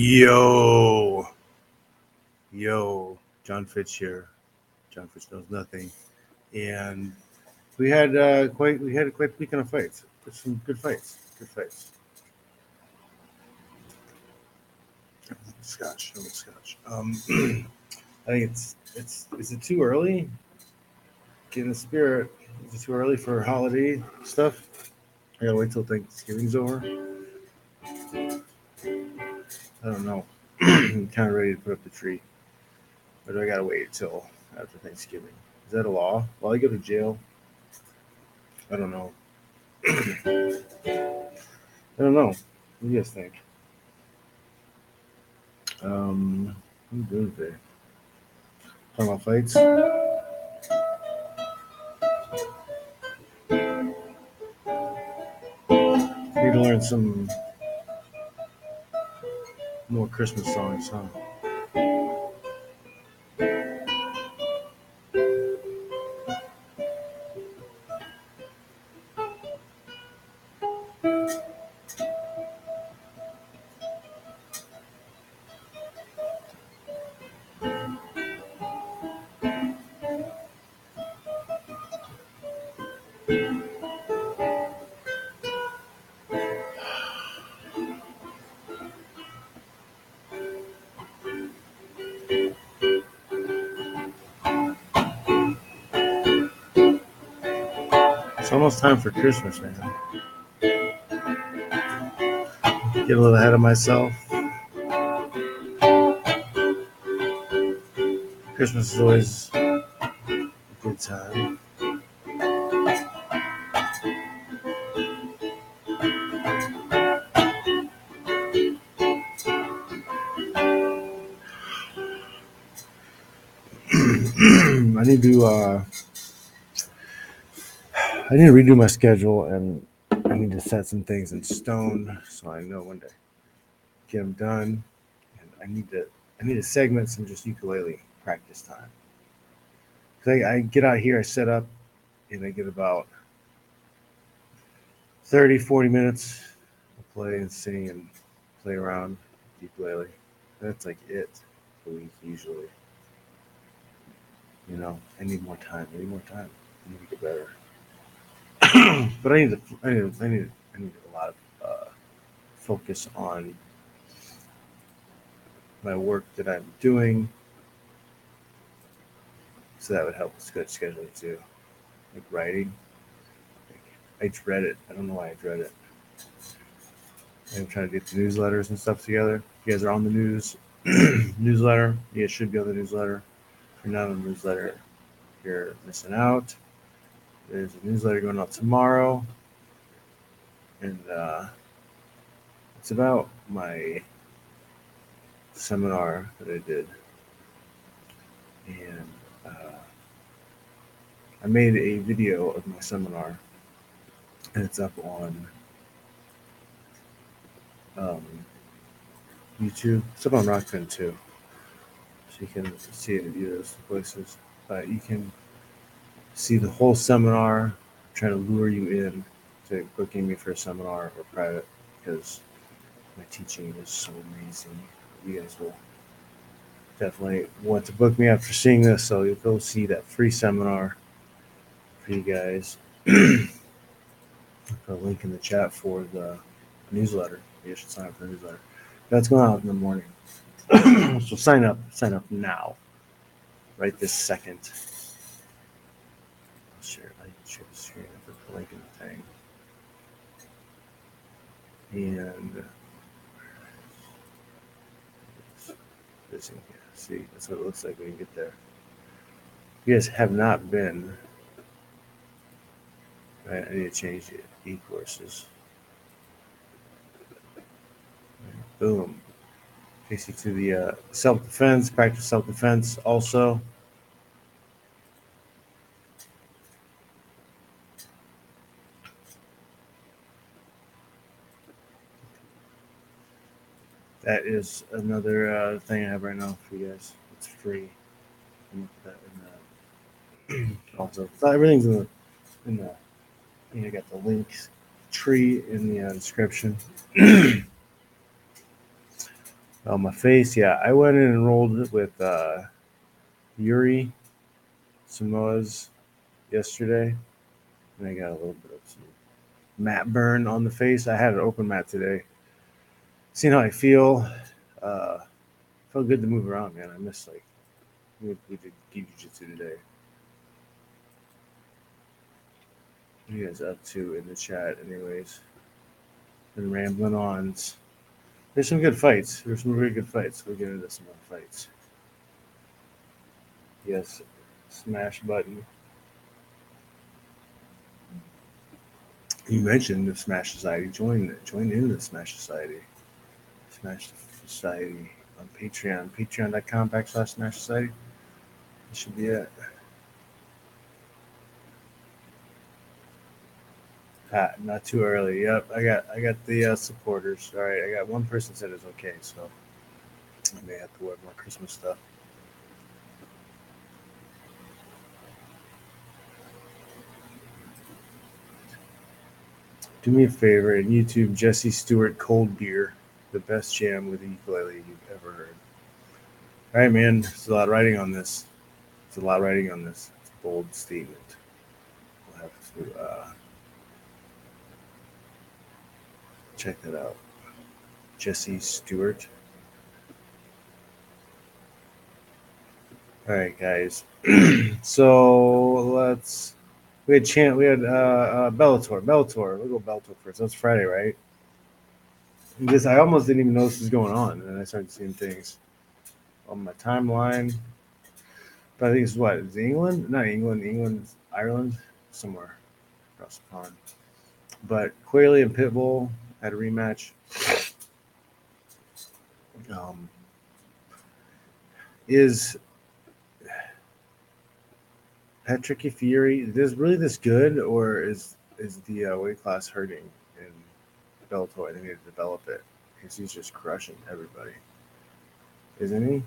Yo, yo, John Fitch here. John Fitch knows nothing, and we had uh, quite we had a quite weekend of fights. Some good fights. Good fights. Scotch, no scotch. Um, I think it's it's is it too early? Get in the spirit. Is it too early for holiday stuff? I gotta wait till Thanksgiving's over. I don't know. I'm kind of ready to put up the tree, but I gotta wait till after Thanksgiving. Is that a law? Will I go to jail? I don't know. I don't know. What do you guys think? Um, we doing today? Talking about fights. Need to learn some more Christmas songs, huh? Time for Christmas, man. Get a little ahead of myself. Christmas is always a good time. I need to uh I need to redo my schedule and I need to set some things in stone so I know when to get them done. And I need to I need to segment some just ukulele practice time. Cause I, I get out here, I set up, and I get about 30, 40 minutes to play and sing and play around with ukulele. That's like it for week usually. You know, I need more time. I need more time. I need to get better. But I need to, I need, I need, I need a lot of uh, focus on my work that I'm doing, so that would help with good scheduling too, like writing. Like, I dread it. I don't know why I dread it. I'm trying to get the newsletters and stuff together. If you guys are on the news newsletter, you guys should be on the newsletter. If you're not on the newsletter, you're missing out. There's a newsletter going out tomorrow, and uh, it's about my seminar that I did. And uh, I made a video of my seminar, and it's up on um, YouTube. It's up on Rokfin too, so you can see it in either of those places. But you can see the whole seminar, trying to lure you in to booking me for a seminar or private because my teaching is so amazing. You guys will definitely want to book me after seeing this, so you'll go see that free seminar for you guys. Put a link in the chat for the newsletter. You should sign up for the newsletter. That's going out in the morning. so sign up. Sign up now. Right this second. I'll share. I can share the screen. I put the link in the thing. And this in here. See, that's what it looks like when you get there. If you guys have not been, right? I need to change the e-courses. Boom. Takes you to the uh, self-defense, practice self-defense also. That is another uh, thing I have right now for you guys. It's free. Also, so everything's in the in the. You know, got the links tree in the uh, description. Oh, my face. Yeah, I went and rolled with uh, Yuri Simões yesterday, and I got a little bit of some matte burn on the face. I had an open mat today. Seeing how I feel. Uh, felt good to move around, man. I miss like we, did gi jitsu today. What are you guys up to in the chat, anyways? Been rambling on. There's some good fights. There's some really good fights. We'll get into some more fights. Yes, smash button. You mentioned the Smash Society. Join join in the Smash Society. Smash Society on Patreon. Patreon.com backslash Smash Society. That should be it. Ah, not too early. Yep, I got I got the uh, supporters. All right, I got one person said it's okay, so I may have to wear more Christmas stuff. Do me a favor and YouTube Jesse Stewart cold beer, the best jam with ukulele you've ever heard. All right, man. There's a lot of writing on this. It's a lot of writing on this. It's a bold statement. We'll have to uh, check that out. Jesse Stewart. All right, guys. so let's. We had chant. We had uh, uh, Bellator. Bellator. We'll go Bellator first. That's Friday, right? Because I almost didn't even know this was going on, and I started seeing things on my timeline. But I think it's what? Is England? Not England. England, Ireland, somewhere across the pond. But Queally and Pitbull had a rematch. Um, is Patricky Freire is really this good, or is is the uh, weight class hurting Bellator? They need to develop it because he's just crushing everybody, isn't he?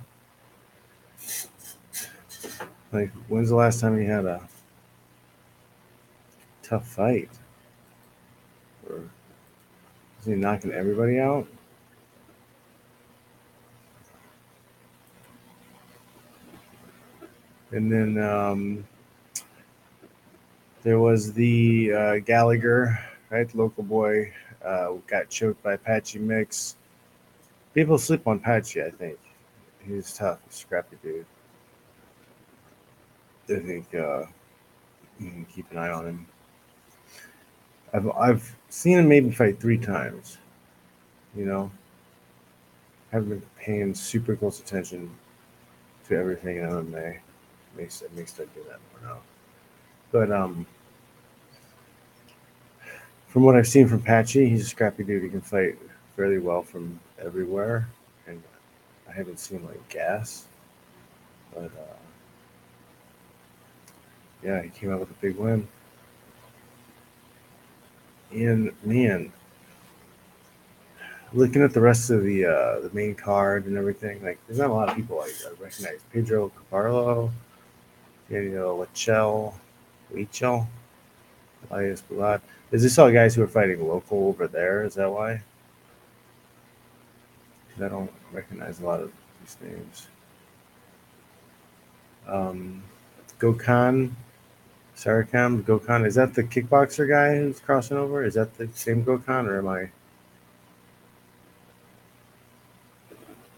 Like, when's the last time he had a tough fight? Or is he knocking everybody out? And then um, there was the uh, Gallagher, right? Local boy uh, got choked by Patchy Mix. People sleep on Patchy, I think. He's tough, scrappy dude. I think uh, you can keep an eye on him. I've I've seen him maybe fight three times. You know, I haven't been paying super close attention to everything in MMA. Makes it makes I do that more now. But um, from what I've seen from Patchy, he's a scrappy dude. He can fight fairly well from everywhere, and I haven't seen like gas, but uh, yeah, he came out with a big win. And man, looking at the rest of the uh, the main card and everything, like there's not a lot of people I recognize. Pedro Carvalho, Daniel Lachel, Weichel, Elias Bulat. Is this all guys who are fighting local over there? Is that why? Because I don't recognize a lot of these names. Um, Gokhan Saricam Gokhan. Is that the kickboxer guy who's crossing over? Is that the same Gokhan, or am I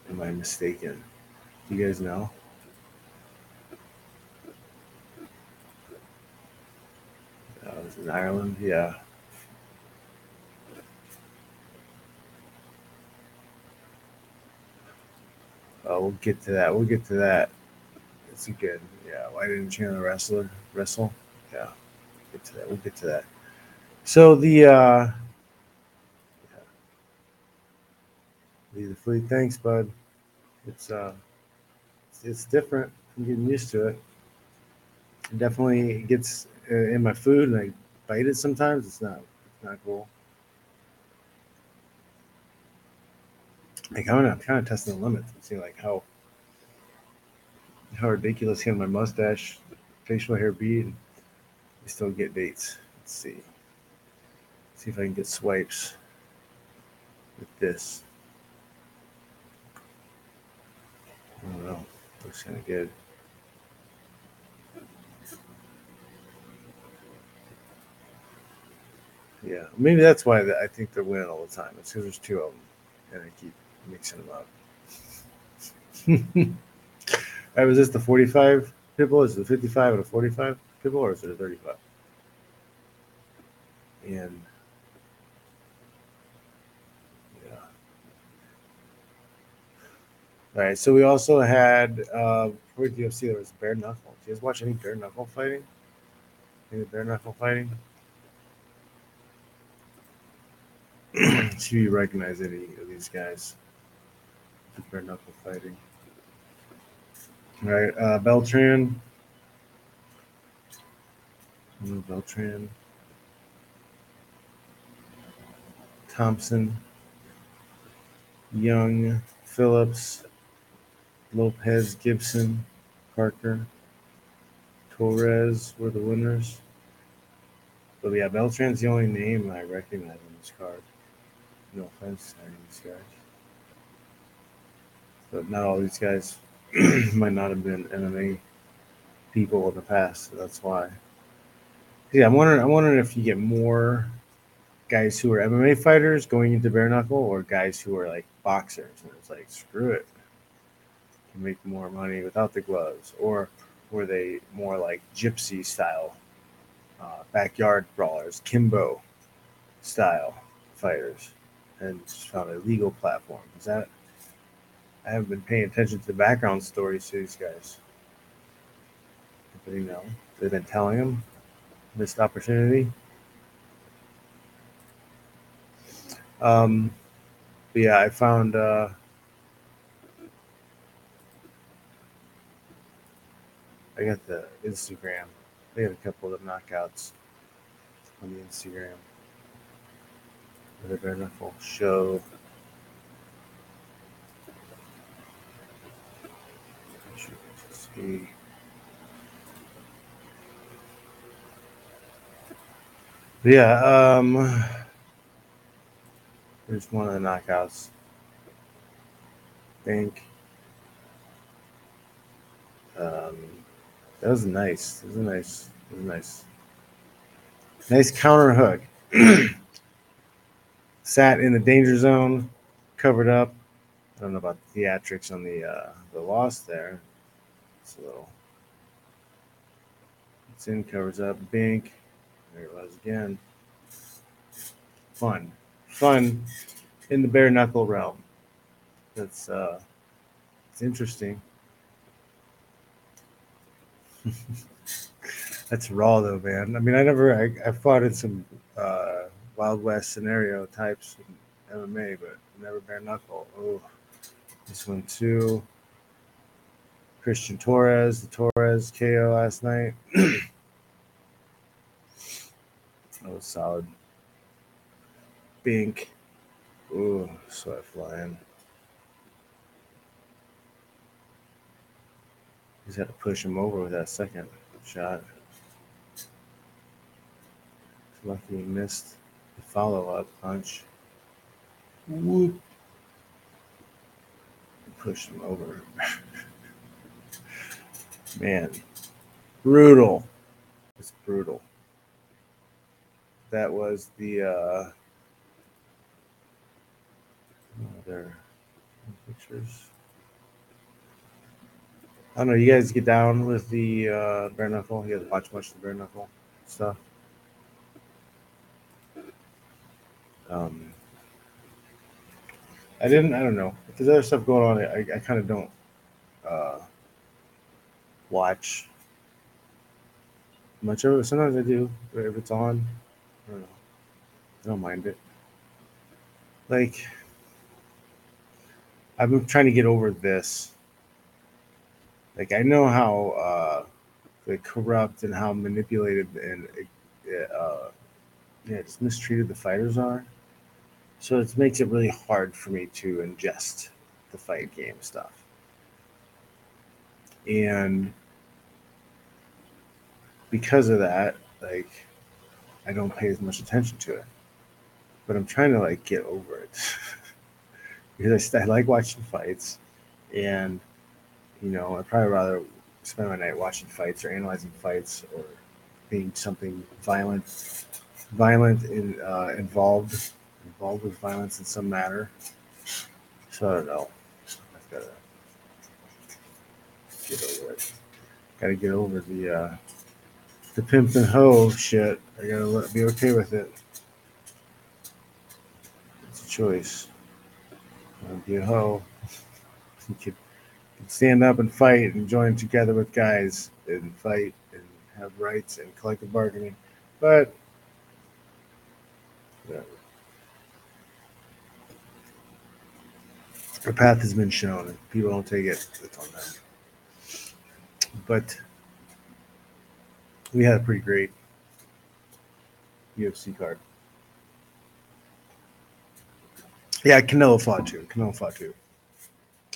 am I mistaken? Do you guys know? In Ireland, yeah. Uh, we'll get to that. We'll get to that. It's a good. Yeah. Why didn't Chandler wrestler wrestle? Yeah. Get to that. We'll get to that. So the uh yeah. the fleet. Thanks, bud. It's uh it's, it's different. I'm getting used to it. It definitely gets uh, in my food and I bite it sometimes. It's not it's not cool. Like I'm, I'm kind of testing the limits and seeing like how how ridiculous he can my mustache, facial hair be, and I still get dates. Let's see. See if I can get swipes with this. I don't know. Looks kind of good. Yeah, maybe that's why I think they're winning all the time. It's because there's two of them, and I keep mixing them up. Right, was this the 45 Pitbull? Is it the 55 and a 45 Pitbull, or is it a 35? And yeah. All right, so we also had uh, for UFC there was bare knuckle. Do you guys watch any bare knuckle fighting? Any bare knuckle fighting? Do you recognize any of these guys? Bare knuckle fighting. All right, uh, Beltran. Beltran. Thompson. Young. Phillips. Lopez. Gibson. Parker. Torres were the winners. But yeah, Beltran's the only name I recognize on this card. No offense any of these guys. But not all these guys might not have been MMA people in the past. So that's why. Yeah, I'm wondering. I'm wondering if you get more guys who are MMA fighters going into bare knuckle, or guys who are like boxers, and it's like screw it, can make more money without the gloves, or were they more like gypsy style, uh, backyard brawlers, Kimbo style fighters, and just found a legal platform? Is that I haven't been paying attention to the background stories to these guys. But, you know, they've been telling them missed opportunity. Um, but yeah, I found uh, I got the Instagram. They had a couple of knockouts on the Instagram. The knuckle show. see. Yeah, um, there's one of the knockouts. I think. Um, that was nice. That was a nice. That was nice. Nice counter hook. Sat in the danger zone, covered up. I don't know about the theatrics on the uh, the loss there. It's a little. It's in, covers up, bink. There it was again. Fun. Fun in the bare knuckle realm. That's uh it's interesting. That's raw though, man. I mean, I never I, I fought in some uh, Wild West scenario types in MMA, but never bare knuckle. Oh, this one too. Christian Torres, the Torres KO last night. that was solid. Bink. Ooh, sweat flying. He's had to push him over with that second shot. Lucky he missed the follow up punch. Whoop. Pushed him over. Man, brutal. It's brutal. That was the uh other pictures. I don't know. You guys get down with the uh, bare knuckle. You guys watch much of the bare knuckle stuff. Um, I didn't. I don't know. If there's other stuff going on, I, I kind of don't. Uh, watch much of it. Sometimes I do, but if it's on. I don't know. I don't mind it. Like, I've been trying to get over this. Like, I know how uh, like corrupt and how manipulated and uh, yeah, just mistreated the fighters are. So it makes it really hard for me to ingest the fight game stuff. And because of that, like I don't pay as much attention to it. But I'm trying to like get over it because I, I like watching fights, and You know, I'd probably rather spend my night watching fights or analyzing fights or being something violent, violent uh, involved, involved with violence in some manner. So I don't know. I've got to get over it. Got to get over the uh, the pimp and hoe shit. I gotta let, be okay with it. It's a choice. I'll be a hoe. You can, can stand up and fight and join together with guys and fight and have rights and collective bargaining, but whatever. The path has been shown. If people don't take it, it's on them. But we had a pretty great UFC card. Yeah, Canelo fought too. Canelo fought too.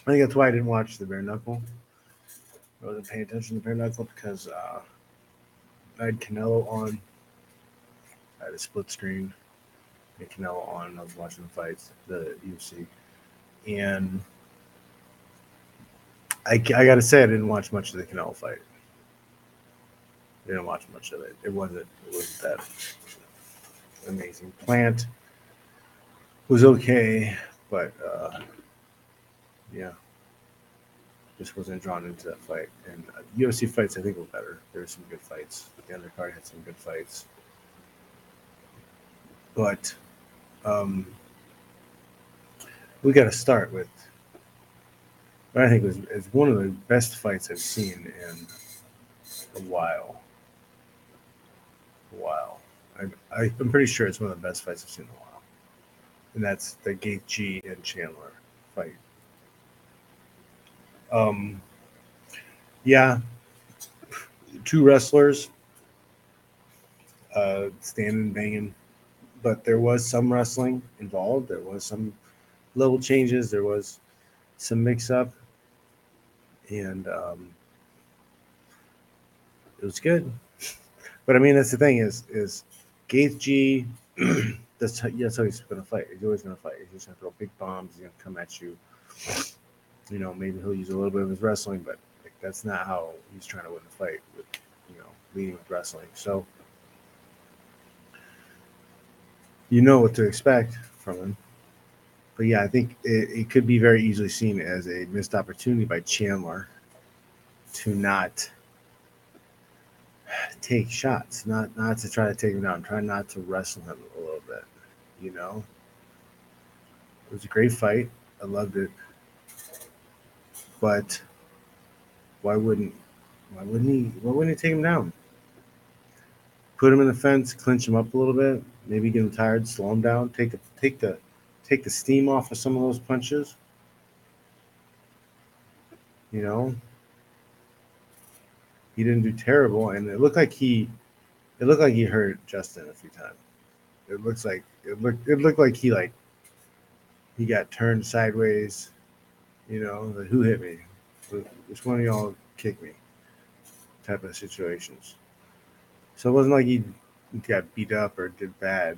I think that's why I didn't watch the bare knuckle. I wasn't paying attention to bare knuckle because uh, I had Canelo on. I had a split screen. Had Canelo on. I was watching the fights, the UFC, and I, I got to say I didn't watch much of the Canelo fight. I didn't watch much of it. It wasn't. It wasn't that amazing. Plant was okay, but uh, yeah, just wasn't drawn into that fight. And uh, UFC fights, I think, were better. There were some good fights. The undercard had some good fights, but um, we got to start with what I think was is one of the best fights I've seen in a while. A while. I, I, I'm pretty sure it's one of the best fights I've seen in a while, and that's the Gaethje and Chandler fight. Um, yeah, two wrestlers, uh, standing, banging, but there was some wrestling involved. There was some little changes. There was some mix up, and um, it was good. But I mean, that's the thing is is that's how, that's how he's going to fight. He's always going to fight. He's just going to throw big bombs. He's going to come at you. You know, maybe he'll use a little bit of his wrestling, but like, that's not how he's trying to win the fight. With you know, leading with wrestling. So you know what to expect from him. But yeah, I think it, it could be very easily seen as a missed opportunity by Chandler to not take shots, not not to try to take him down, try not to wrestle him a little bit. You know, it was a great fight. I loved it, but why wouldn't why wouldn't he why wouldn't he take him down? Put him in the fence, clinch him up a little bit, maybe get him tired, slow him down, take the take the take the steam off of some of those punches. You know, he didn't do terrible, and it looked like he, it looked like he hurt Justin a few times. It looks like it looked it looked like he like he got turned sideways. You know, like, who hit me? Which one of y'all kicked me? Type of situations. So it wasn't like he got beat up or did bad.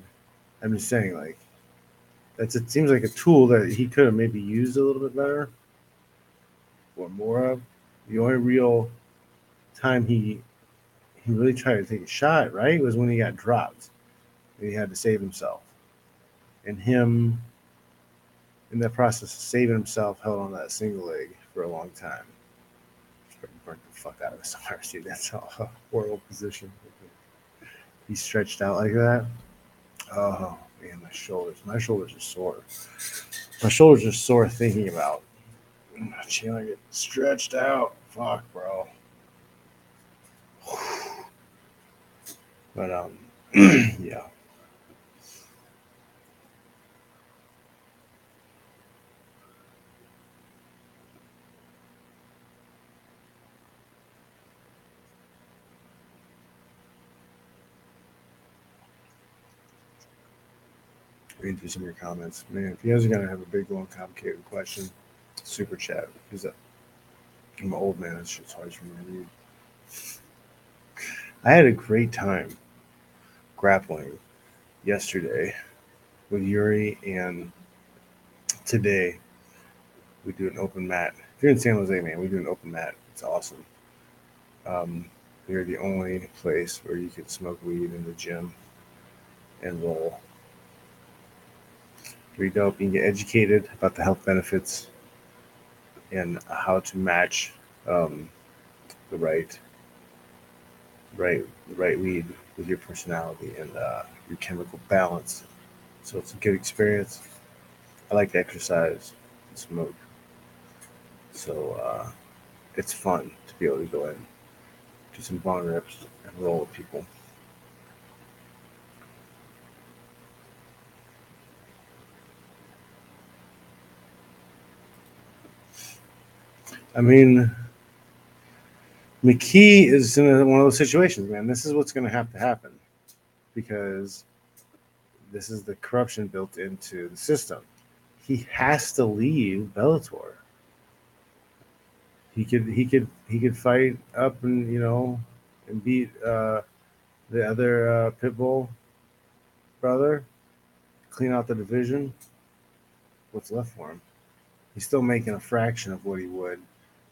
I'm just saying, like, that's it seems like a tool that he could have maybe used a little bit better or more of. The only real time he he really tried to take a shot, right, was when he got dropped. And he had to save himself. And him in that process of saving himself held on that single leg for a long time. Burnt the fuck out of his arse, dude. That's a horrible position. He stretched out like that. Oh man, my shoulders. My shoulders are sore. My shoulders are sore thinking about. Chandler get stretched out. Fuck, bro. But um, yeah. Reading through some of your comments. Man, if you guys are gonna have a big, long, complicated question, super chat. Because I'm an old man, it's just hard for me to read. I had a great time grappling yesterday with Yuri, and today we do an open mat if you're in San Jose, man, we do an open mat. It's awesome. Um, we're the only place where you can smoke weed in the gym and roll. Dope. You can get educated about the health benefits and how to match um, the right, right, the right weed with your personality and uh, your chemical balance. So it's a good experience. I like to exercise and smoke. So uh, it's fun to be able to go in, do some bong rips, and roll with people. I mean, McKee is in a, one of those situations, man. This is what's going to have to happen because this is the corruption built into the system. He has to leave Bellator. He could he could he could fight up and you know and beat uh, the other uh, Pitbull brother, clean out the division. What's left for him? He's still making a fraction of what he would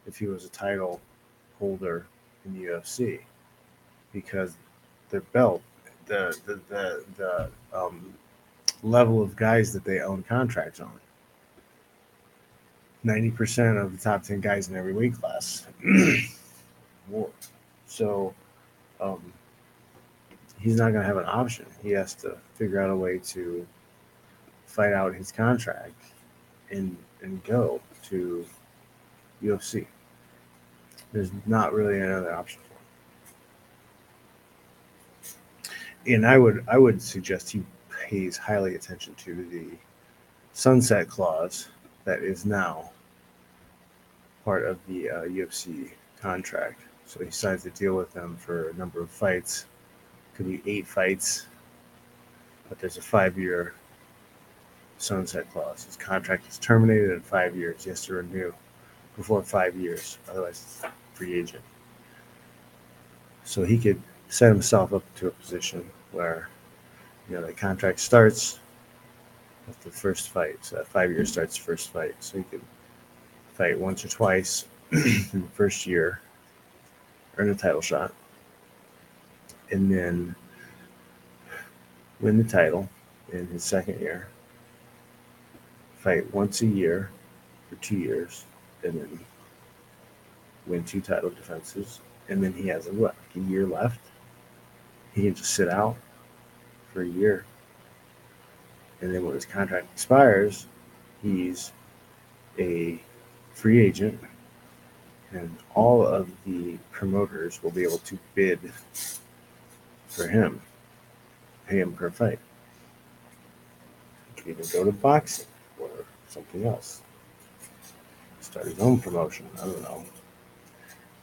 if he was a title holder in the UFC because their belt, the the the, the um, level of guys that they own contracts on. 90% of the top 10 guys in every weight class. So um, he's not going to have an option. He has to figure out a way to fight out his contract and and go to UFC. There's not really another option for him. And I would I would suggest he pays highly attention to the sunset clause that is now part of the uh, UFC contract. So he signs a deal with them for a number of fights. Could be eight fights, but there's a five-year sunset clause. His contract is terminated in five years. He has to renew before five years, otherwise free agent. So he could set himself up to a position where you know the contract starts with the first fight. So that five years starts the first fight. So he could fight once or twice in the first year, earn a title shot, and then win the title in his second year. Fight once a year for two years, and then win two title defenses, and then he has a what a year left. He can just sit out for a year, and then when his contract expires, he's a free agent, and all of the promoters will be able to bid for him, pay him per fight. He can even go to boxing or something else. Start his own promotion. I don't know.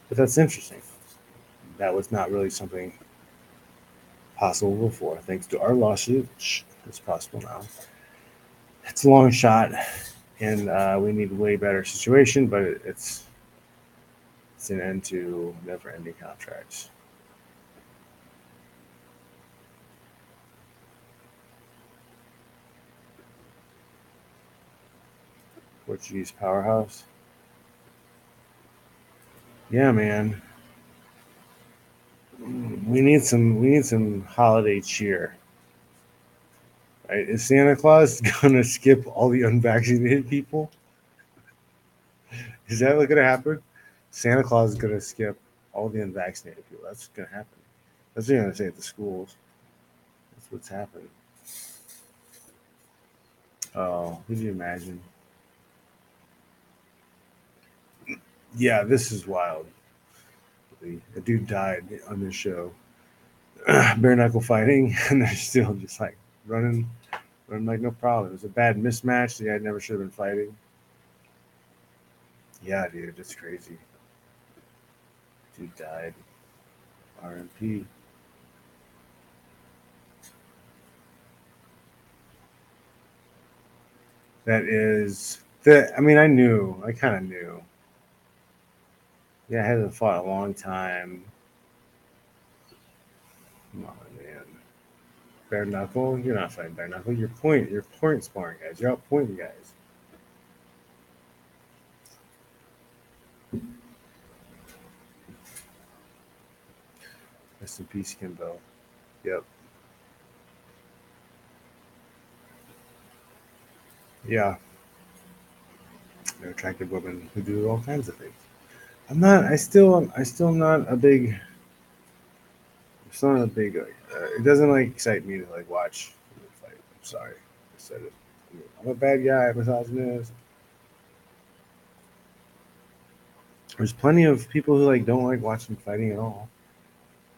But that's interesting. That was not really something possible before. Thanks to our lawsuit, it's possible now. It's a long shot, and uh, we need a way better situation, but it's it's an end to never-ending contracts. Portuguese powerhouse. Yeah, man. We need some we need some holiday cheer. Right? Is Santa Claus gonna skip all the unvaccinated people? Is that what's gonna happen? Santa Claus is gonna skip all the unvaccinated people. That's gonna happen. That's what you're gonna say at the schools. That's what's happening. Oh, could you imagine? Yeah, this is wild. A dude died on this show, bare knuckle fighting, and they're still just like running, running like no problem. It was a bad mismatch. The guy never should have been fighting. Yeah, dude, it's crazy. Dude died. RMP. That is that. I mean, I knew. I kind of knew yeah, I haven't fought a long time. Come on, man. Bare knuckle? You're not fighting bare knuckle. You're point. You're point sparring guys. You're out pointing guys. Rest in peace, Kimbo. Yep. Yeah. They're attractive women who do all kinds of things. I'm not. I still. I still not a big. It's not a big. Like, uh, it doesn't like excite me to like watch fight. I'm sorry. I said it. I'm a bad guy. Misogynist. There's plenty of people who like don't like watching fighting at all.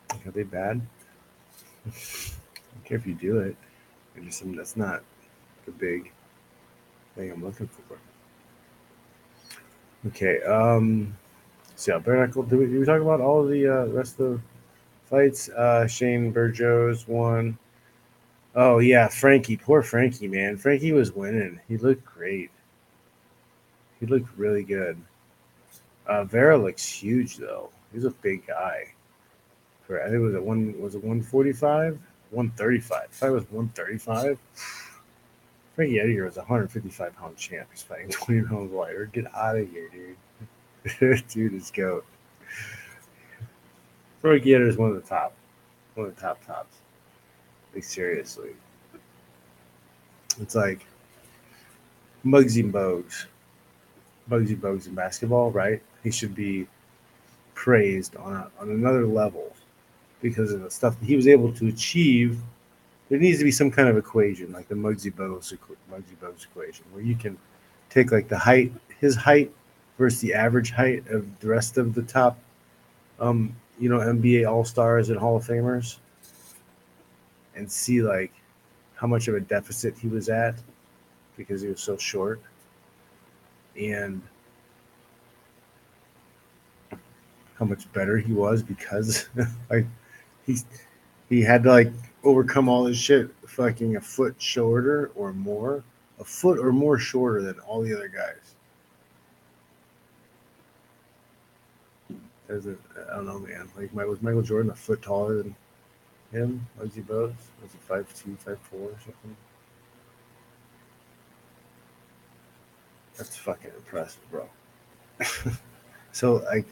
Like, are they bad? I don't care if you do it. I just that's not the big thing I'm looking for. Okay. Um. So bare knuckle. Did we, did we talk about all the uh, rest of the fights? Uh, Shane Burgos won. Oh yeah, Frankie. Poor Frankie, man. Frankie was winning. He looked great. He looked really good. Uh, Vera looks huge though. He's a big guy. I think it was a one was it one forty five, one thirty five. If I was one thirty five. Frankie Edgar was a 155 pound champ. He's fighting 20 pounds lighter. Get out of here, dude. dude is goat. Frankie Edgar is one of the top, one of the top tops. Like seriously, it's like Muggsy Bogues, Muggsy Bogues in basketball, right? He should be praised on a, on another level because of the stuff that he was able to achieve there needs to be some kind of equation, like the Muggsy Bogues Muggsy Bogues equation, where you can take like the height, his height versus the average height of the rest of the top, um, you know, NBA All Stars and Hall of Famers, and see like how much of a deficit he was at because he was so short, and how much better he was because like he's he had to like overcome all this shit fucking a foot shorter or more, a foot or more shorter than all the other guys. As a, I don't know, man. Like, was Michael Jordan a foot taller than him? Was he both? Was he five two, five four, or something? That's fucking impressive, bro. so, like,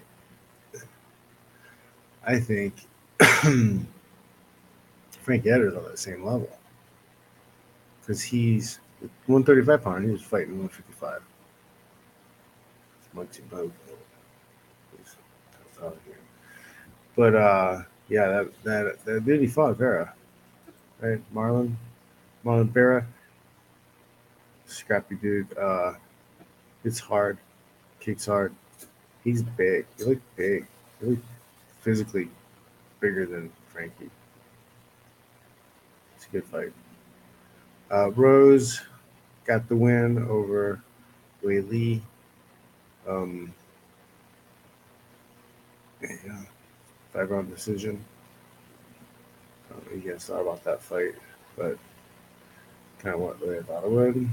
I think Frank Edgar's on that same level because he's 135 pound. He was fighting 155. It's Bogues. But uh, yeah, that that that dude he fought Vera, right? Marlon, Marlon Vera, scrappy dude. Uh, it's hard, kicks hard. He's big. He looked big. He looked physically bigger than Frankie It's a good fight. Uh, Rose got the win over Weili. Um, yeah, five round decision. I don't know you guys thought about that fight, but kind of what way I thought it would.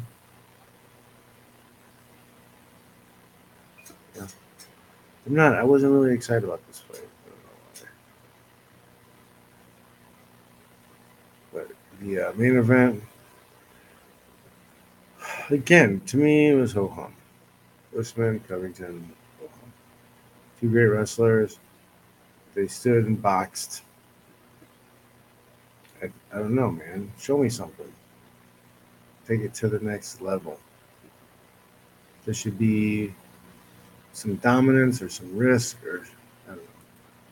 Yeah. I'm not, I wasn't really excited about this fight. But the uh, main event. Again, to me, it was ho hum. Usman, Covington. Two great wrestlers. They stood and boxed. I, I don't know, man. Show me something. Take it to the next level. There should be some dominance or some risk or I don't know,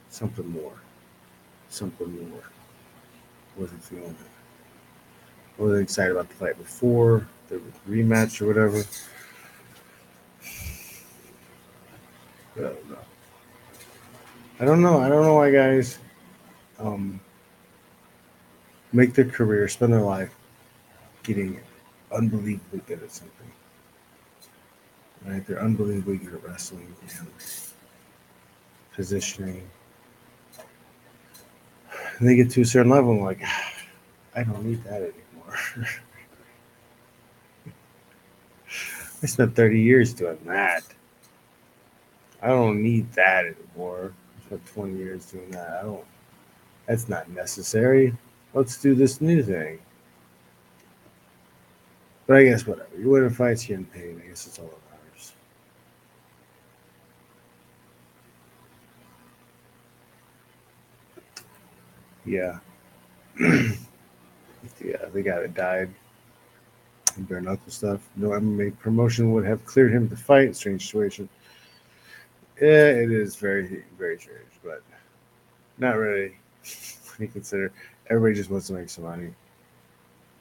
something more. Something more. Wasn't feeling it wasn't excited about the fight before the rematch or whatever. I don't know. I don't know. I don't know why guys um, make their career, spend their life getting unbelievably good at something. Right? They're unbelievably good at wrestling and positioning. And they get to a certain level and like, I don't need that anymore. I spent 30 years doing that. I don't need that anymore. Spent 20 years doing that. I don't, that's not necessary. Let's do this new thing. But I guess whatever. You win a fight, you're in pain. I guess it's all that matters. Yeah. yeah, the guy that died in bare knuckle stuff. No MMA promotion would have cleared him to fight. Strange situation. Yeah, it is very, very strange, but not really. When you consider everybody just wants to make some money,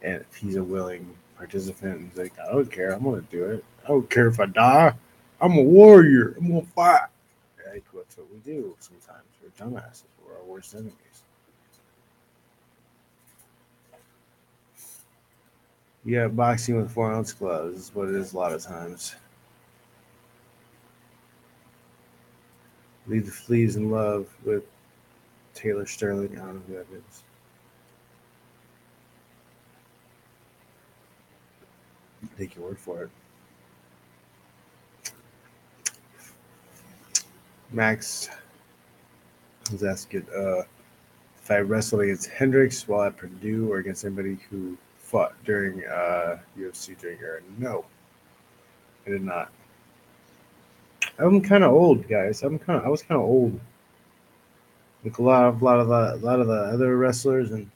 and if he's a willing participant, he's like, I don't care. I'm gonna do it. I don't care if I die. I'm a warrior. I'm gonna fight. Like that's what we do sometimes. We're dumbasses. We're our worst enemies. Yeah, boxing with four ounce gloves is what it is a lot of times. Leave the fleas in love with Taylor Sterling. I don't know who that is. Take your word for it. Max was asking uh, if I wrestled against Hendricks while at Purdue or against anybody who fought during uh, UFC during era. No, I did not. I'm kind of old, guys. I'm kind of. I was kind of old. Like a lot of, lot of the, a lot of the other wrestlers and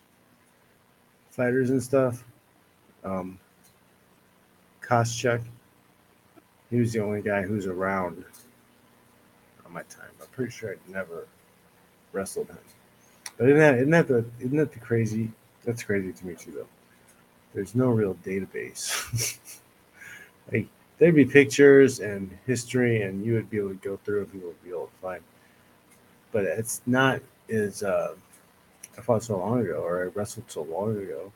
fighters and stuff. Um, Koscheck. He was the only guy who's around on my time. I'm pretty sure I'd never wrestled him. But isn't that isn't that the isn't that the crazy? That's crazy to me too, though. There's no real database. like there'd be pictures and history, and you would be able to go through, and people would be able to find. But it's not as uh, I fought so long ago, or I wrestled so long ago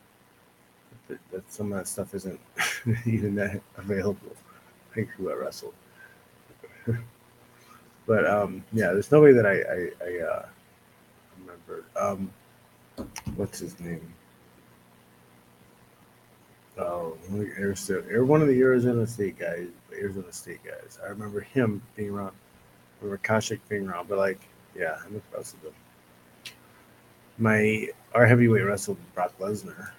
that, that some of that stuff isn't even that available. Like who I wrestled. but um, yeah, there's nobody that I I, I uh, remember. Um, what's his name? Um, oh, Arizona, one of the Arizona State guys, Arizona State guys. I remember him being around. Remember Koscheck being around, but like, yeah, I'm impressed with him. My our heavyweight wrestled Brock Lesnar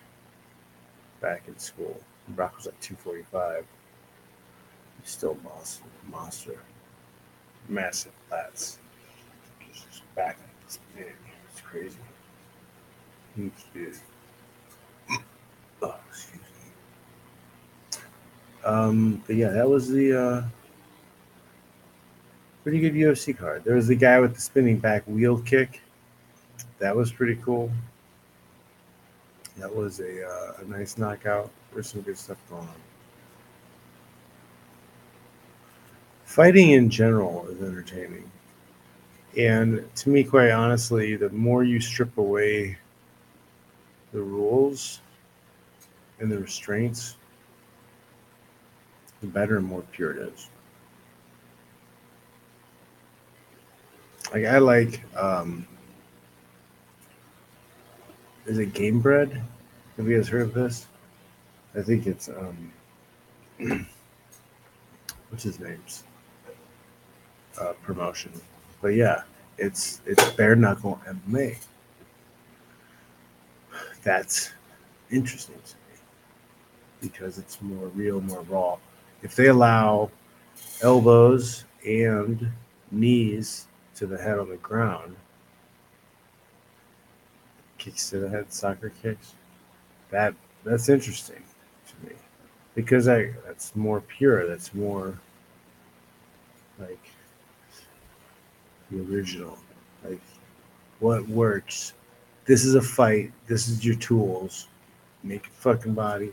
back in school. Brock was like 245. He's still a monster, monster, massive lats. Just back this big. It's crazy. Huge dude. Oh, excuse. Um, but yeah, that was the uh, pretty good UFC card. There was the guy with the spinning back wheel kick. That was pretty cool. That was a, uh, a nice knockout. There's some good stuff going on. Fighting in general is entertaining. And to me, quite honestly, the more you strip away the rules and the restraints, the better and more pure it is. Like I like um, is it Gamebred? Have you guys heard of this? I think it's um, what's his name's uh, promotion, but yeah, it's it's bare knuckle MMA. That's interesting to me because it's more real, more raw. If they allow elbows and knees to the head on the ground, kicks to the head, soccer kicks. That that's interesting to me because I that's more pure. That's more like the original. Like what works. This is a fight. This is your tools. Make a fucking body.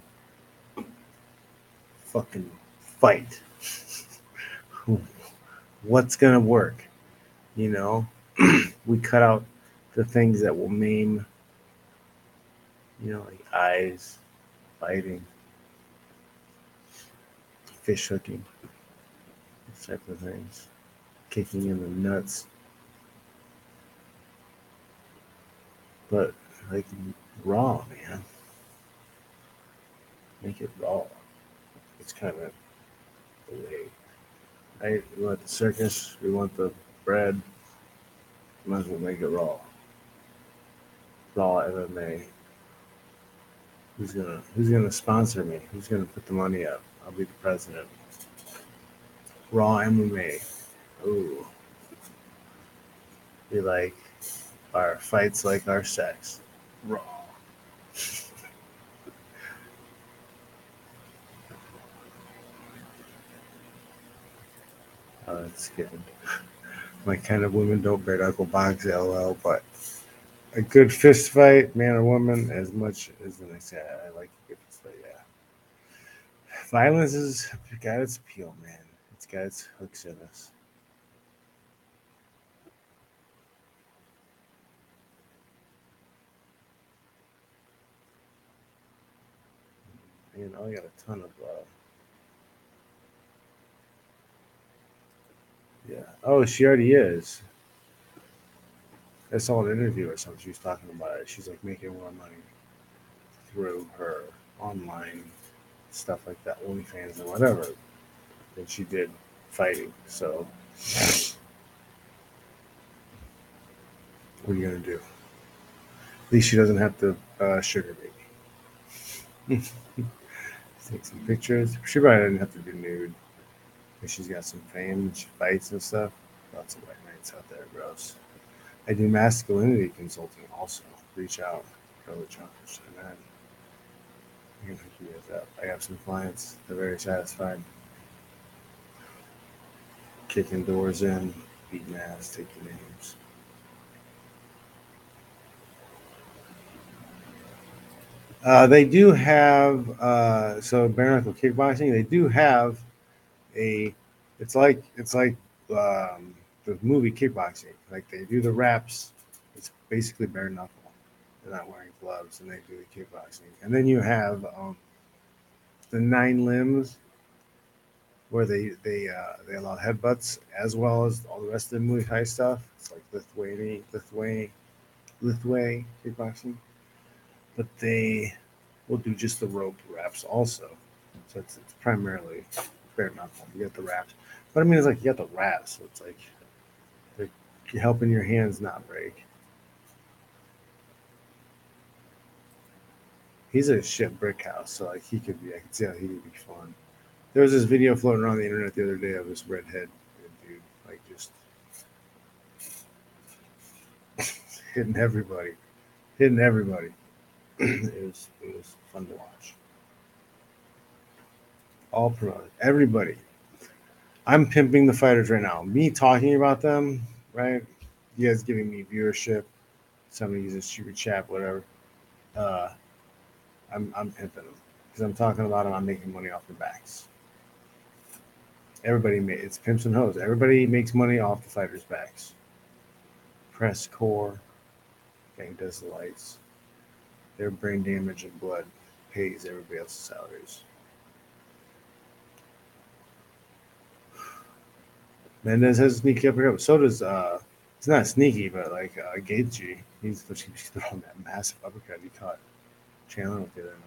Fucking fight. What's gonna work? You know, we cut out the things that will maim you know, like eyes, biting, fish hooking, these type of things, kicking in the nuts. But like raw, man. Make it raw. It's kind of the. I we want the circus, we want the bread. Might as well make it raw. Raw MMA. Who's gonna Who's gonna sponsor me? Who's gonna put the money up? I'll be the president. Raw MMA. Ooh. We like, Our fights like our sex. Raw. Good. My kind of women don't bare knuckle box, lol. But a good fist fight, man or woman, as much as the next guy. I like a good fist fight, yeah. Violence has got its appeal, man. It's got its hooks in us. Man, I got a ton of uh, Yeah. Oh, she already is. I saw an interview or something. She was talking about it. She's like making more money through her online stuff like that, OnlyFans and whatever, than she did fighting. So, what are you gonna do? At least she doesn't have to uh, sugar baby. Take some pictures. She probably didn't have to be nude. She's got some fame. She fights and stuff. Lots of white knights out there, bros. I do masculinity consulting also. Reach out. Go to Choppers and that. I can hook you guys up. I have some clients. They're very satisfied. Kicking doors in, beating ass, taking names. Uh, they do have uh, so bare knuckle kickboxing. They do have a. It's like it's like um, the movie kickboxing. Like they do the reps. It's basically bare knuckle. They're not wearing gloves, and they do the kickboxing. And then you have um, the nine limbs, where they they uh, they allow headbutts as well as all the rest of the Muay Thai stuff. It's like Lithuanian Lithuanian Lithuanian kickboxing, but they will do just the rope wraps also. So it's, it's primarily You get the wraps, but I mean it's like you got the wraps. So it's like you're helping your hands not break. He's a shit brick house, so like he could be. I could see how he could be fun. There was this video floating around the internet the other day of this redhead dude, like just hitting everybody, hitting everybody. it was it was fun to watch. All promoted, everybody. I'm pimping the fighters right now. Me talking about them, right? You guys giving me viewership. Somebody uses super chat, whatever. Uh, I'm I'm pimping them because I'm talking about them. I'm making money off their backs. Everybody it's pimps and hoes. Everybody makes money off the fighters' backs. Press core, gang does the lights. Their brain damage and blood pays everybody else's salaries. Mendez has a sneaky uppercut. So does uh it's not sneaky, but like uh Gaethje. He's he's throwing that massive uppercut he caught Chandler with the other night.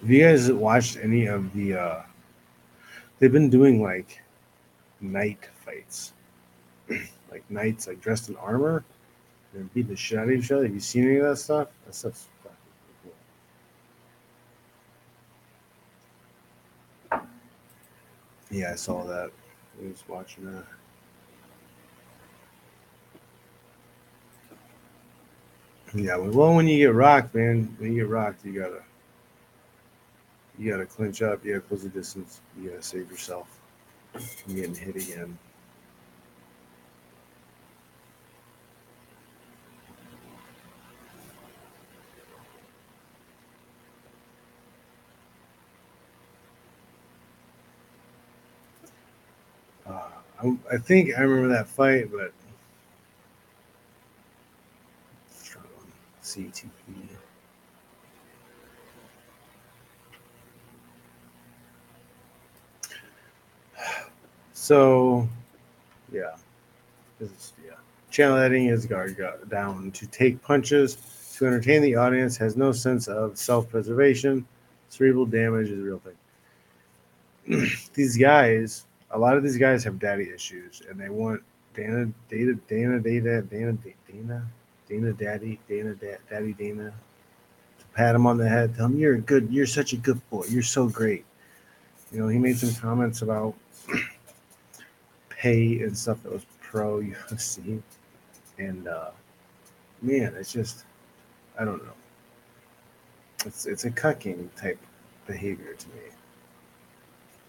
Have you guys watched any of the uh they've been doing like night fights. like knights like dressed in armor and beat the shit out of each other. Have you seen any of that stuff? That stuff's fucking cool. Yeah, I saw that. I was watching that. Yeah, well, when you get rocked, man, when you get rocked, you gotta, you gotta clinch up. You gotta close the distance. You gotta save yourself from getting hit again. I, think I remember that fight, but CTP. So, yeah, yeah. Channel editing his guard down to take punches to entertain the audience. Has no sense of self-preservation. Cerebral damage is a real thing. these guys, a lot of these guys have daddy issues, and they want Dana, Dana, Dana, Dana, Dana, Dana, Dana, Daddy, Dana, da- Daddy, Dana, to pat him on the head, tell him you're a good, you're such a good boy, you're so great. You know, he made some comments about pay and stuff that was pro UFC, and uh, man, it's just I don't know. It's it's a cucking type behavior to me.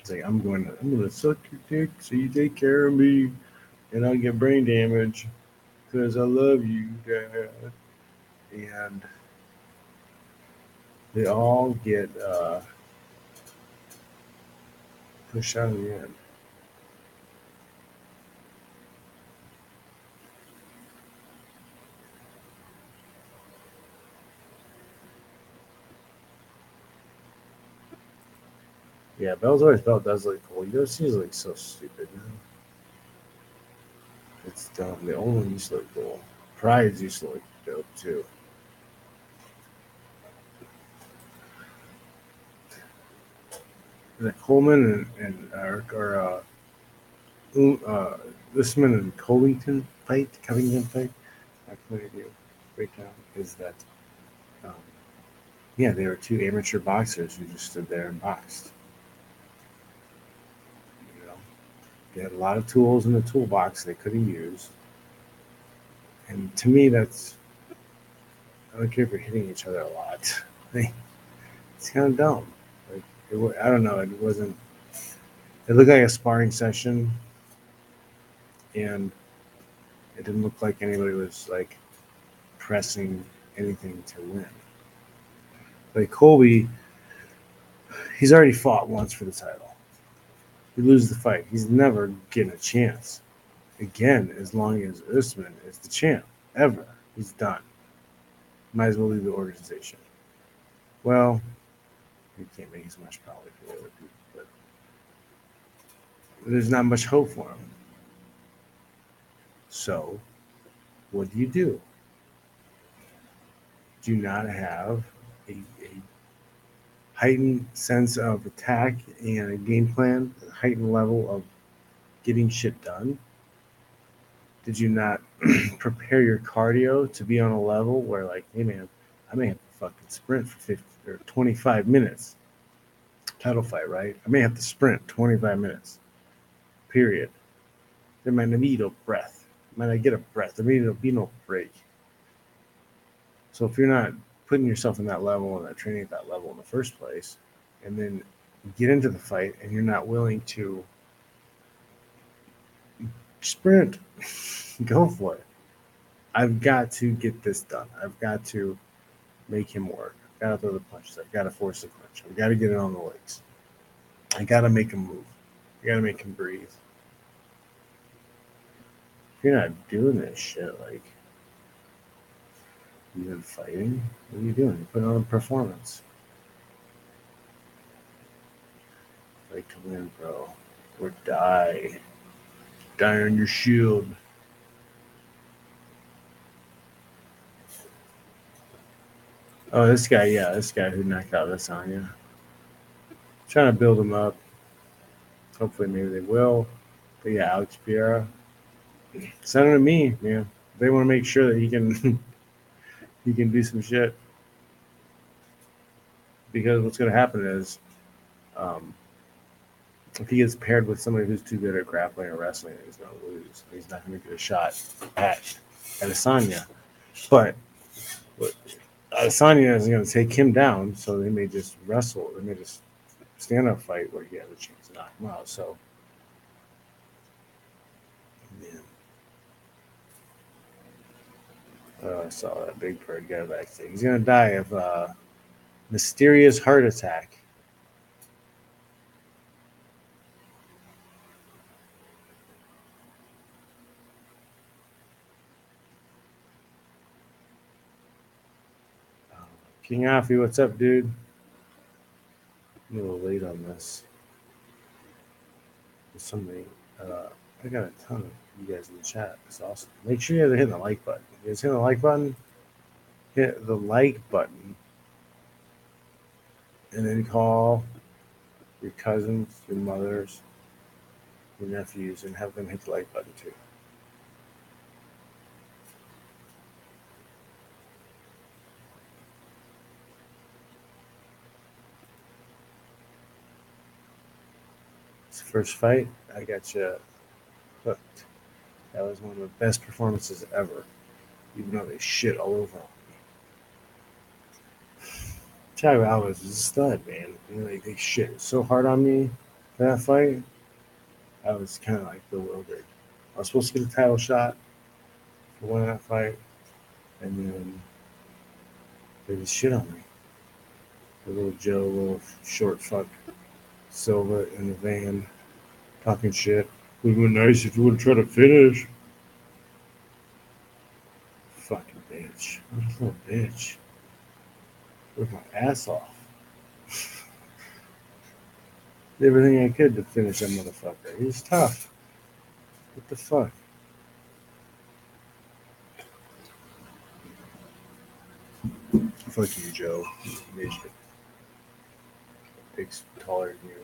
I'm going to I'm going to suck your dick so you take care of me, and I'll get brain damage because I love you, Dad. And they all get uh, pushed out of the end. Yeah, Bellator's belt does look cool. UFC's like so stupid. It's dumb. The old one used to look cool. Pride's used to look dope too. The Coleman and, and uh, or uh, um, uh, Usman and Covington fight, Covington fight. I can do breakdown is that, um, yeah, they were two amateur boxers who just stood there and boxed. You know, they had a lot of tools in the toolbox they could have used, and to me, that's I don't care if you're hitting each other a lot. it's kind of dumb. Like it, I don't know. It wasn't. It looked like a sparring session, and it didn't look like anybody was like pressing anything to win. Like Colby, he's already fought once for the title. He loses the fight. He's never getting a chance again as long as Usman is the champ ever. He's done. Might as well leave the organization. Well, he can't make as much probably for the other people, but there's not much hope for him. So, what do you do? Do not have a, a heightened sense of attack and a game plan, a heightened level of getting shit done? Did you not prepare your cardio to be on a level where, like, hey man, I may have to fucking sprint for 50 or 25 minutes? Title fight, right? I may have to sprint 25 minutes, period. There might not be no breath. Might not get a breath. There may not be no break. So if you're not putting yourself in that level and that training at that level in the first place, and then get into the fight and you're not willing to sprint, go for it. I've got to get this done. I've got to make him work. I've got to throw the punches. I've got to force the clinch. I've got to get it on the legs. I got to make him move. I got to make him breathe. If you're not doing this shit, like, been fighting, what are you doing? You're putting on a performance. Fight to win, bro. Or die. Die on your shield. Oh, this guy, yeah, this guy who knocked out Lasagna. Trying to build him up. Hopefully, maybe they will. But yeah, Alex Pereira. Send him to me, man. They want to make sure that he can he can do some shit. Because what's going to happen is, um, if he gets paired with somebody who's too good at grappling or wrestling, he's going to lose. He's not going to get a shot at Adesanya. But what Adesanya isn't going to take him down, so they may just wrestle. They may just stand up fight where he has a chance to knock him out. So, man. Oh, I saw that big bird guy backstage. He's going to die of uh, mysterious heart attack. King Alfie, what's up, dude? I'm a little late on this. There's somebody, uh, I got a ton of you guys in the chat. It's awesome. Make sure you guys are hitting the like button. You guys hit the like button, hit the like button, and then call your cousins, your mothers, your nephews, and have them hit the like button too. First fight. I got you hooked. That was one of the best performances ever, even though they shit all over him. Thiago Alves is a stud, man. You know, like they shit so hard on me for that fight. I was kind of like bewildered. I was supposed to get a title shot for winning that fight, and then they just shit on me. The little Joe, little short fuck Silva in the van talking shit. It would have been nice if you would have tried to finish. Fucking bitch. What a little bitch. Worked my ass off. Did everything I could to finish that motherfucker. He's tough. What the fuck? Fuck you, Joe. Midget. Big, taller than you.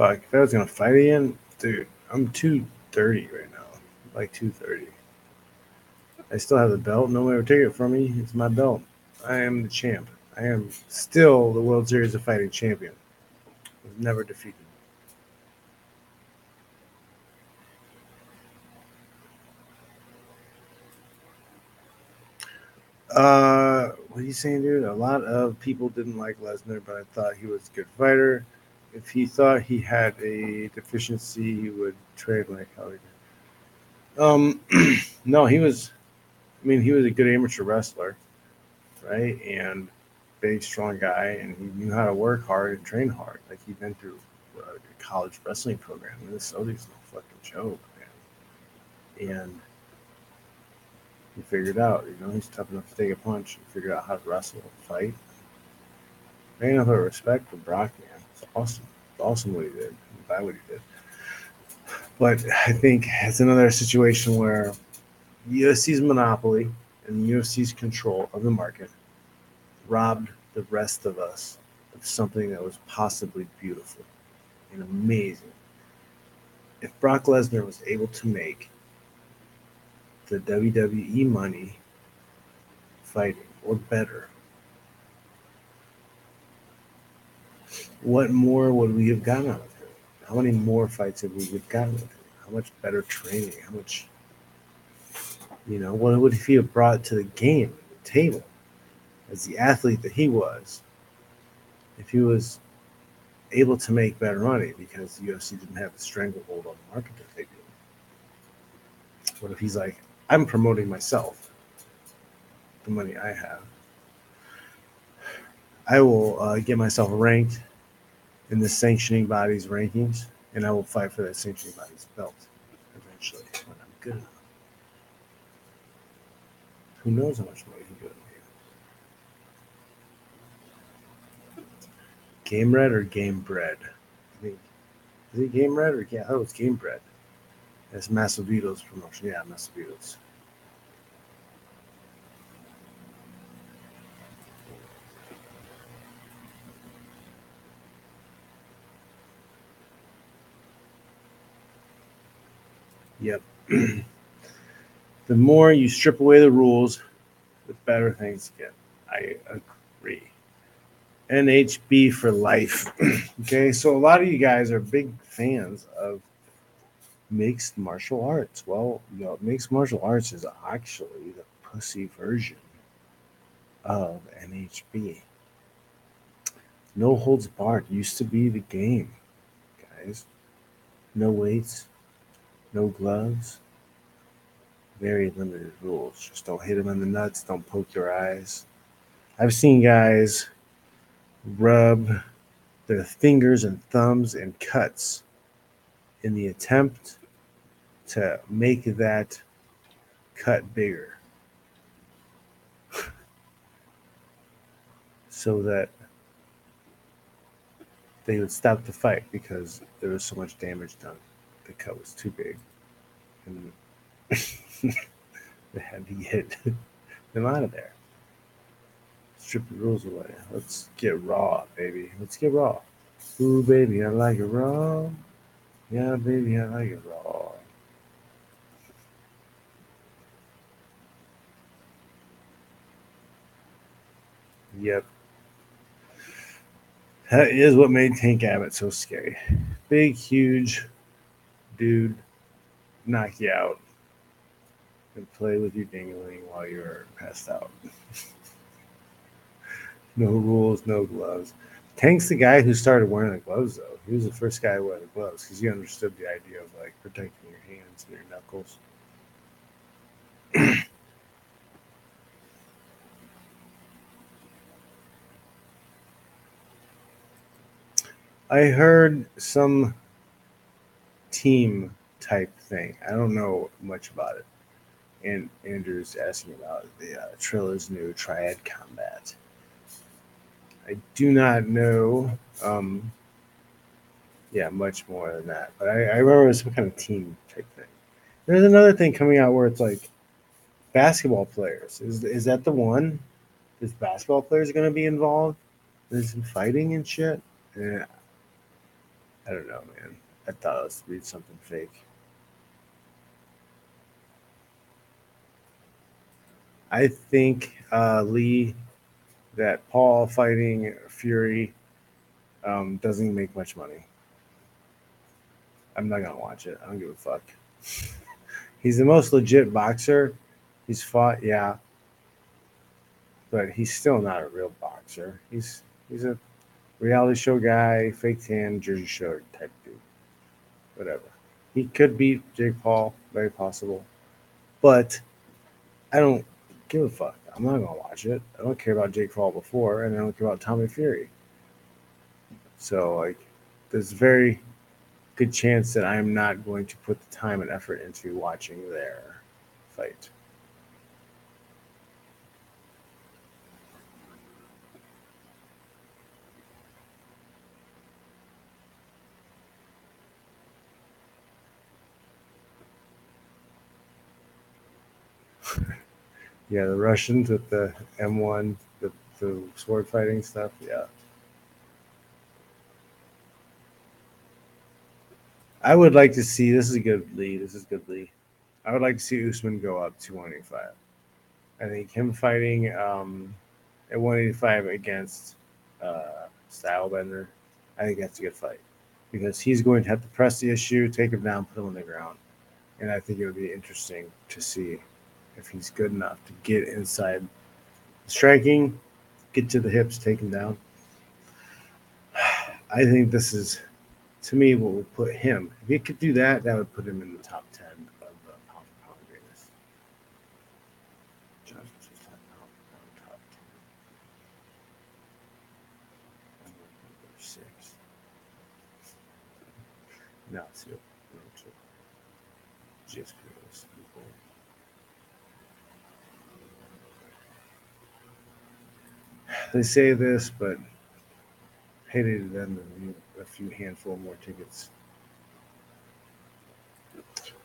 Fuck. If I was gonna fight again, dude, I'm 230 right now. Like 230. I still have the belt. No one ever take it from me. It's my belt. I am the champ. I am still the World Series of Fighting champion. I was never defeated. Uh, what are you saying, dude? A lot of people didn't like Lesnar, but I thought he was a good fighter. If he thought he had a deficiency, he would trade like how he did. Um, no, he was. I mean, he was a good amateur wrestler, right? And big, strong guy, and he knew how to work hard and train hard. Like he'd been through a college wrestling program. Minnesota's no fucking joke, man. And he figured out, you know, he's tough enough to take a punch and figure out how to wrestle and fight. I nothing but respect for Brock, man. Awesome. Awesome what he did. I'm what he did. But I think it's another situation where UFC's monopoly and UFC's control of the market robbed the rest of us of something that was possibly beautiful and amazing. If Brock Lesnar was able to make the WWE money fighting or better, what more would we have gotten out of him? How many more fights have we have gotten with him? How much better training? How much, you know, what would he have brought to the game, the table, as the athlete that he was? If he was able to make better money because the UFC didn't have the stranglehold on the market that they do. What if he's like, I'm promoting myself, the money I have. I will uh, get myself ranked in the sanctioning body's rankings, and I will fight for that sanctioning body's belt eventually when I'm good enough. Who knows how much money he can get? Game red or game bread? I think is it game red or yeah? Oh, it's game bread. It's Masvidal's promotion. Yeah, Masvidal's. Yep. the more you strip away the rules, the better things get. I agree. NHB for life. okay, so a lot of you guys are big fans of mixed martial arts. Well, you know, mixed martial arts is actually the pussy version of NHB. No holds barred used to be the game, guys. No weights, no gloves, very limited rules. Just don't hit them in the nuts, don't poke your eyes. I've seen guys rub their fingers and thumbs and cuts in the attempt to make that cut bigger so that they would stop the fight because there was so much damage done. The cut was too big. And they had to get them out of there. Strip the rules away. Let's get raw, baby. Let's get raw. Ooh, baby, I like it raw. Yeah, baby, I like it raw. Yep. That is what made Tank Abbott so scary. Big, huge dude, knock you out, and play with your dingling while you're passed out. no rules, no gloves. Tank's the guy who started wearing the gloves, though. He was the first guy to wear the gloves because he understood the idea of like protecting your hands and your knuckles. I heard some team type thing. I don't know much about it. And Andrew's asking about the uh, Triller's new Triad Combat. I do not know, um, yeah, much more than that. But I, I remember it was some kind of team type thing. There's another thing coming out where it's like basketball players. Is is that the one? Is basketball players going to be involved? There's some fighting and shit. Yeah, I don't know, man. I thought it was read something fake. I think uh, Lee that Paul fighting Fury um, doesn't make much money. I'm not gonna watch it. I don't give a fuck. he's the most legit boxer. He's fought, yeah, but he's still not a real boxer. He's he's a reality show guy, fake tan, Jersey Shore type dude. Whatever. He could beat Jake Paul, very possible, but I don't give a fuck. I'm not gonna watch it. I don't care about Jake Paul before, and I don't care about Tommy Fury. So like, there's very good chance that I'm not going to put the time and effort into watching their fight. Yeah, the Russians with the M1, the, the sword fighting stuff. Yeah. I would like to see this is a good lead. This is a good lead. I would like to see Usman go up to 185. I think him fighting um, at 185 against uh, Stylebender, I think that's a good fight because he's going to have to press the issue, take him down, put him on the ground, and I think it would be interesting to see if he's good enough to get inside striking, get to the hips, take him down. I think this is, to me, what will put him. If he could do that, that would put him in the top 10 of the pound for pound greatest. Johnson's top pound, top 10. Number six. No, it's you. No, it's you. Just because people. They say this, but to them a few handful more tickets.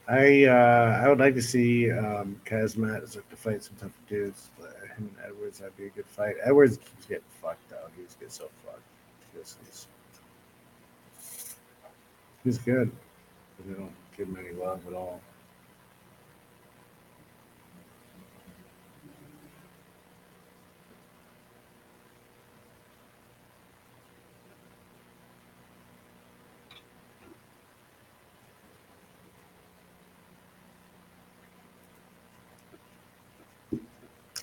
I uh, I would like to see um, Khamzat start to fight some tough dudes. But him and Edwards, that'd be a good fight. Edwards keeps getting fucked though. He just gets so fucked. He's, he's, he's good. They don't give him any love at all.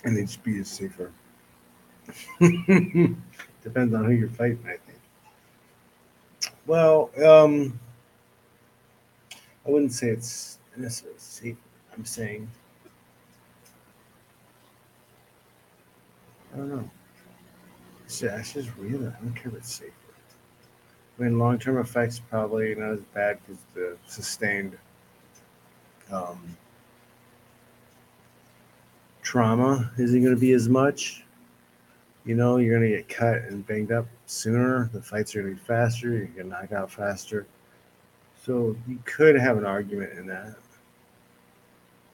And then speed is safer. Depends on who you're fighting, I think. Well, um, I wouldn't say it's necessarily safer. I'm saying, I don't know. It's just real. I don't care if it's safer. I mean, long term effects probably not as bad because the sustained um, trauma isn't going to be as much. You know, you're going to get cut and banged up sooner. The fights are going to be faster. You're going to knock out faster. So you could have an argument in that.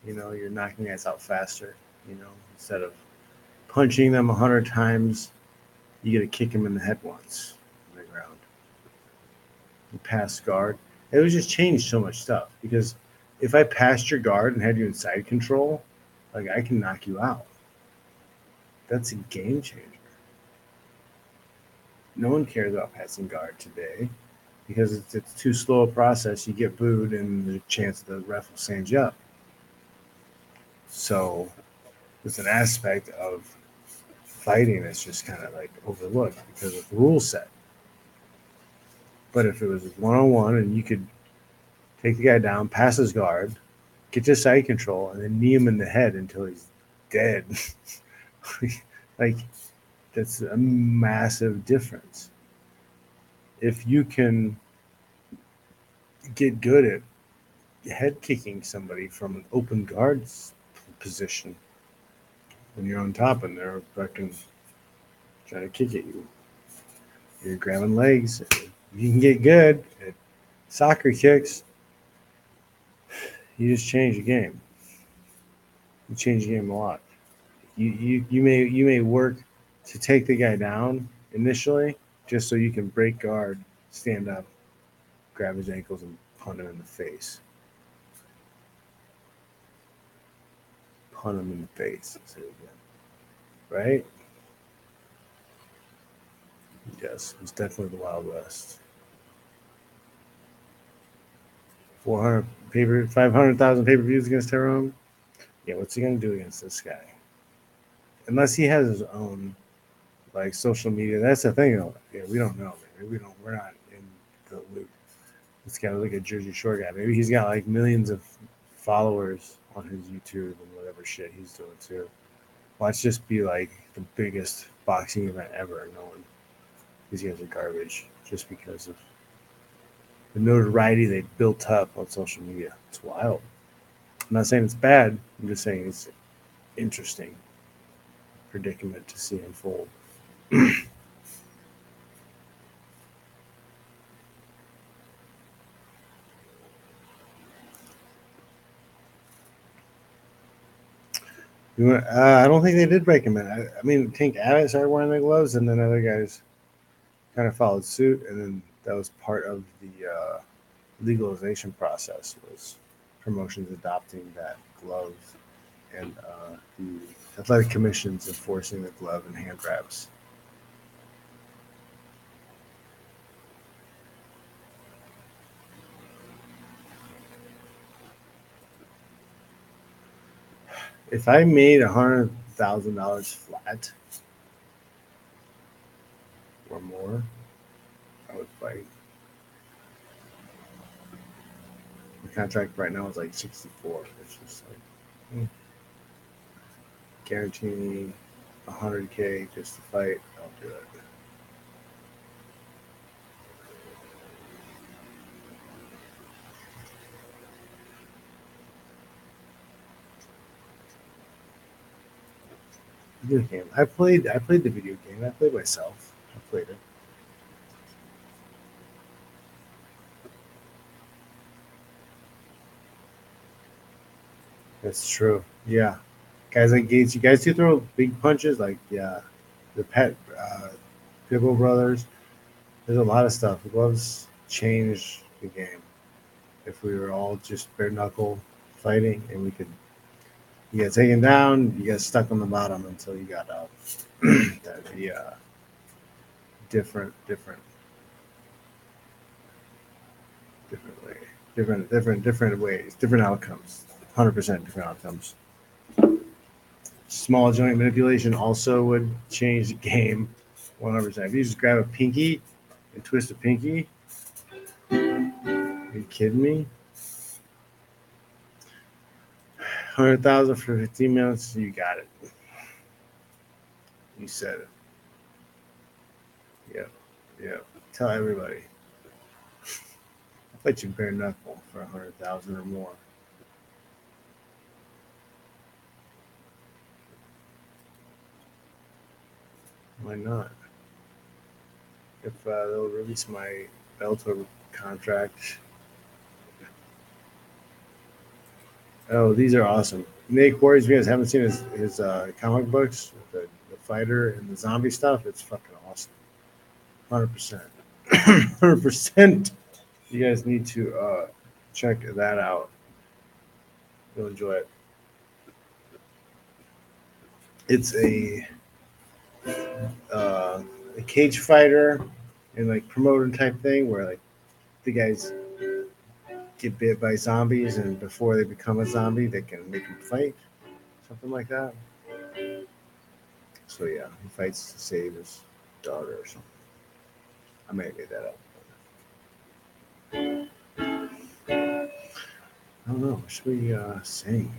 You know, you're knocking guys out faster. You know, instead of punching them a hundred times, you get to kick them in the head once on the ground. You pass guard. It was just changed so much stuff because if I passed your guard and had you in side control, like I can knock you out. That's a game changer. no one cares about passing guard today because it's, it's too slow a process. You get booed, and the chance the ref will send you up. So it's an aspect of fighting that's just kind of like overlooked because of the rule set. But if it was one on one and you could take the guy down, pass his guard, get to side control, and then knee him in the head until he's dead, like that's a massive difference. If you can get good at head kicking somebody from an open guards position when you're on top and they're fucking trying to kick at you. You're grabbing legs. You can get good at soccer kicks. You just change the game. You change the game a lot. You, you you may you may work to take the guy down initially just so you can break guard, stand up, grab his ankles, and punt him in the face. Punt him in the face. Right? Yes, it's definitely the Wild West. 400 pay 500,000 pay per views against Tyron. Yeah, what's he going to do against this guy? Unless he has his own like social media. That's the thing. Yeah, we don't know. Maybe we don't. We're not in the loop. This guy look at Jersey Shore guy. Maybe he's got like millions of followers on his YouTube and whatever shit he's doing too. Watch just be like the biggest boxing event ever. No one, these guys are garbage just because of the notoriety they built up on social media. It's wild. I'm not saying it's bad. I'm just saying it's interesting predicament to see unfold. Uh, I don't think they did break him in. I, I mean, Tank Abbott started wearing the gloves, and then other guys kind of followed suit, and then that was part of the uh, legalization process was promotions adopting that glove and uh, the athletic commissions enforcing the glove and hand wraps. if I made a hundred thousand dollars flat or more, I would fight. The contract right now is like sixty-four. It's just like hmm. guarantee me a hundred k just to fight. I'll do it. Video game. I played. I played the video game. I played myself. I played it. That's true. Yeah, guys like Gates. You guys do throw big punches. Like yeah, the pet uh, Pitbull brothers. There's a lot of stuff. Gloves changed the game. If we were all just bare knuckle fighting, and we could you got taken down, you get stuck on the bottom until you got up. That'd be uh, different, different, different way, different, different, different ways, different outcomes. Hundred percent different outcomes. Small joint manipulation also would change the game. One hundred percent. If you just grab a pinky and twist a pinky, are you kidding me? Hundred thousand for fifteen minutes. You got it. You said it. Yep. Yep. Tell everybody. I bet you bare knuckle for a hundred thousand or more. Why not? If uh, they'll release my Bellator contract Oh, these are awesome. Nate if you guys haven't seen his, his uh, comic books, the, the fighter and the zombie stuff, it's fucking awesome. 100%. 100%. You guys need to uh, check that out. You'll enjoy it. It's a uh, a cage fighter and like promoter type thing where like the guys get bit by zombies and before they become a zombie they can make them fight. Something like that. So yeah he fights to save his daughter or something. I may have made that up. I don't know. What should we uh sing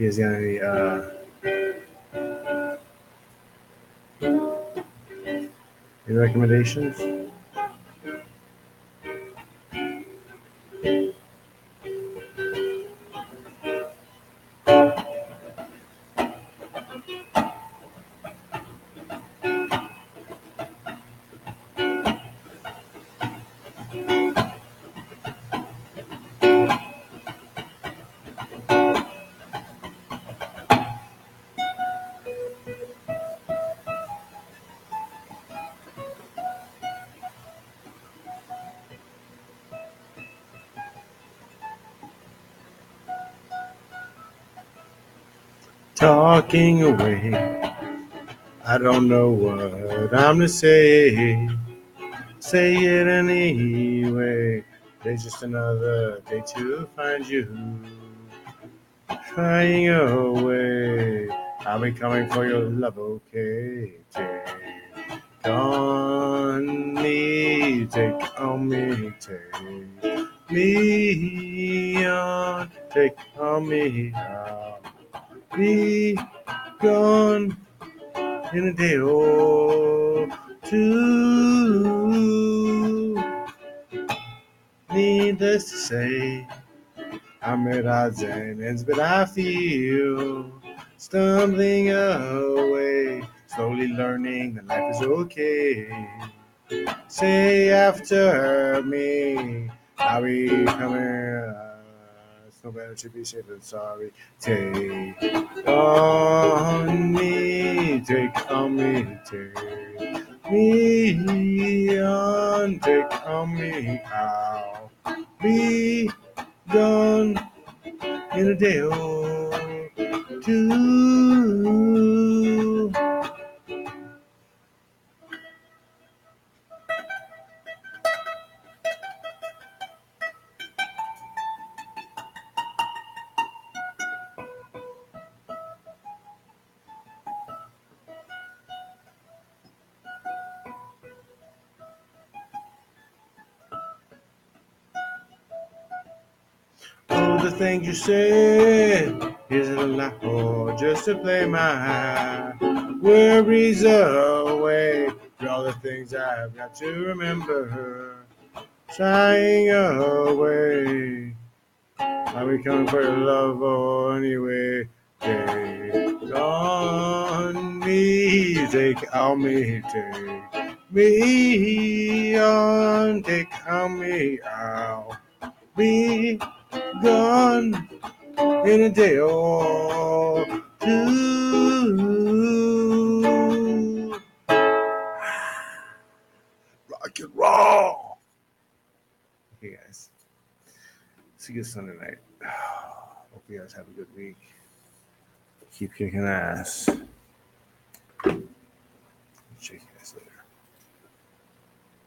guys got any uh any recommendations talking away. I don't know what I'm to say. Say it anyway. There's just another day to find you. Crying away. I'll be coming for your love, okay? Take on me, take on me, take me Needless to say, I'm at odds and ends, but I feel stumbling away, slowly learning that life is okay. Say after me, I'll be coming. It's no better to be safe than sorry. Take on me, take on me, take me on, take on me. I'll be gone in a day or two. The said, is it a lie or just to play my worries away? For All the things I've got to remember, shying away. I'll be coming for love, oh, anyway. Take on me, take on me, take me on, take on me, I'll be gone in a day or two. Rock and roll. Okay, guys. See you Sunday night. Hope you guys have a good week. Keep kicking ass.